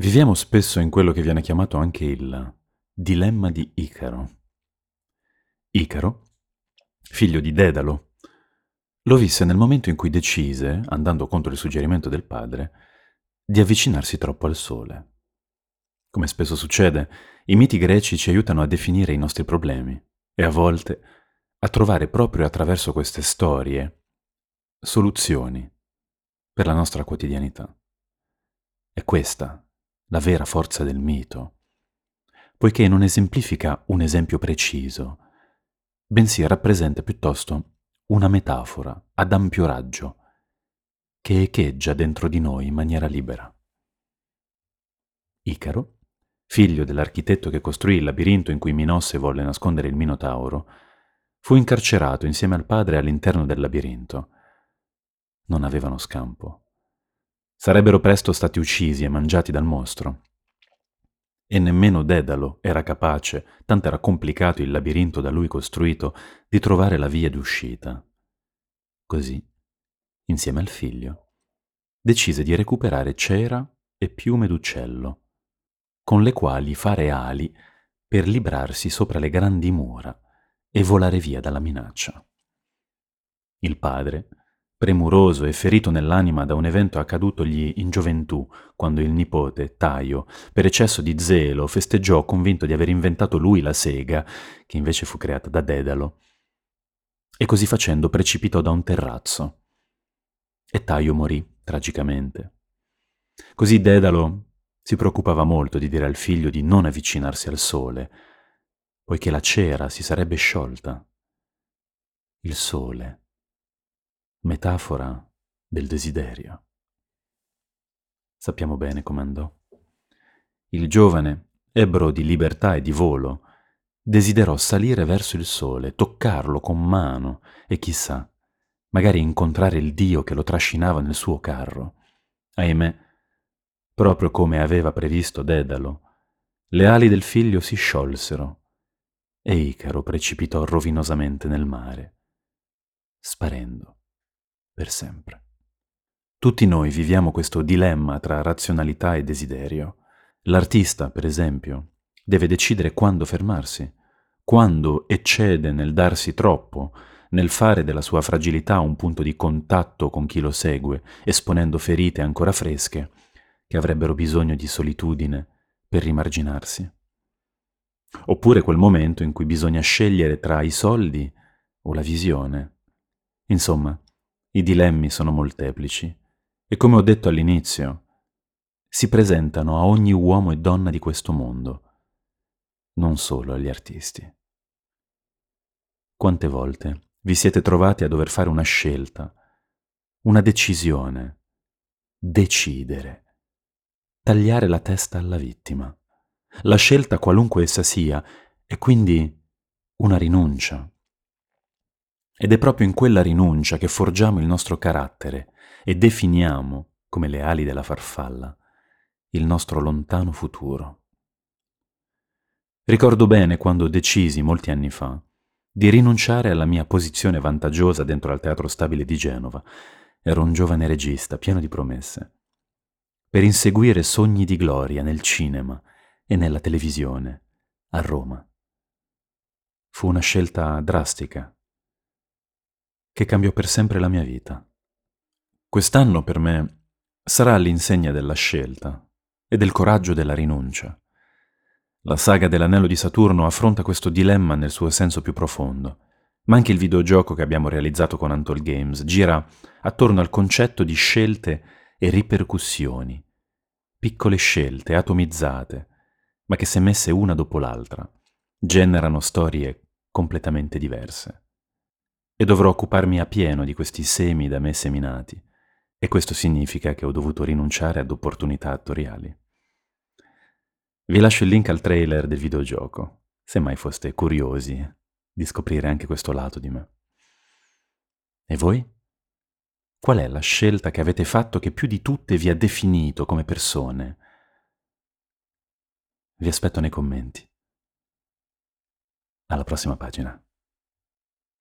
Viviamo spesso in quello che viene chiamato anche il dilemma di Icaro. Icaro, figlio di Dedalo, lo visse nel momento in cui decise, andando contro il suggerimento del padre, di avvicinarsi troppo al sole. Come spesso succede, i miti greci ci aiutano a definire i nostri problemi e a volte a trovare proprio attraverso queste storie soluzioni per la nostra quotidianità. È questa la vera forza del mito, poiché non esemplifica un esempio preciso, bensì rappresenta piuttosto una metafora ad ampio raggio che echeggia dentro di noi in maniera libera. Icaro, figlio dell'architetto che costruì il labirinto in cui Minosse volle nascondere il Minotauro, fu incarcerato insieme al padre all'interno del labirinto. Non avevano scampo sarebbero presto stati uccisi e mangiati dal mostro. E nemmeno Dedalo era capace, tanto era complicato il labirinto da lui costruito, di trovare la via d'uscita. Così, insieme al figlio, decise di recuperare cera e piume d'uccello, con le quali fare ali per librarsi sopra le grandi mura e volare via dalla minaccia. Il padre, premuroso e ferito nell'anima da un evento accadutogli in gioventù, quando il nipote, Taio, per eccesso di zelo, festeggiò convinto di aver inventato lui la sega, che invece fu creata da Dedalo, e così facendo precipitò da un terrazzo. E Taio morì, tragicamente. Così Dedalo si preoccupava molto di dire al figlio di non avvicinarsi al sole, poiché la cera si sarebbe sciolta. Il sole metafora del desiderio. Sappiamo bene come andò. Il giovane, ebbro di libertà e di volo, desiderò salire verso il sole, toccarlo con mano e chissà, magari incontrare il Dio che lo trascinava nel suo carro. Ahimè, proprio come aveva previsto Dedalo, le ali del figlio si sciolsero e Icaro precipitò rovinosamente nel mare, sparendo per sempre. Tutti noi viviamo questo dilemma tra razionalità e desiderio. L'artista, per esempio, deve decidere quando fermarsi, quando eccede nel darsi troppo, nel fare della sua fragilità un punto di contatto con chi lo segue, esponendo ferite ancora fresche che avrebbero bisogno di solitudine per rimarginarsi. Oppure quel momento in cui bisogna scegliere tra i soldi o la visione. Insomma, i dilemmi sono molteplici e come ho detto all'inizio, si presentano a ogni uomo e donna di questo mondo, non solo agli artisti. Quante volte vi siete trovati a dover fare una scelta, una decisione, decidere, tagliare la testa alla vittima. La scelta, qualunque essa sia, è quindi una rinuncia, ed è proprio in quella rinuncia che forgiamo il nostro carattere e definiamo, come le ali della farfalla, il nostro lontano futuro. Ricordo bene quando decisi, molti anni fa, di rinunciare alla mia posizione vantaggiosa dentro al Teatro Stabile di Genova. Ero un giovane regista, pieno di promesse, per inseguire sogni di gloria nel cinema e nella televisione, a Roma. Fu una scelta drastica, che cambiò per sempre la mia vita. Quest'anno per me sarà l'insegna della scelta e del coraggio della rinuncia. La saga dell'anello di Saturno affronta questo dilemma nel suo senso più profondo, ma anche il videogioco che abbiamo realizzato con Antol Games gira attorno al concetto di scelte e ripercussioni, piccole scelte atomizzate, ma che se messe una dopo l'altra generano storie completamente diverse e dovrò occuparmi a pieno di questi semi da me seminati, e questo significa che ho dovuto rinunciare ad opportunità attoriali. Vi lascio il link al trailer del videogioco, se mai foste curiosi di scoprire anche questo lato di me. E voi? Qual è la scelta che avete fatto che più di tutte vi ha definito come persone? Vi aspetto nei commenti. Alla prossima pagina.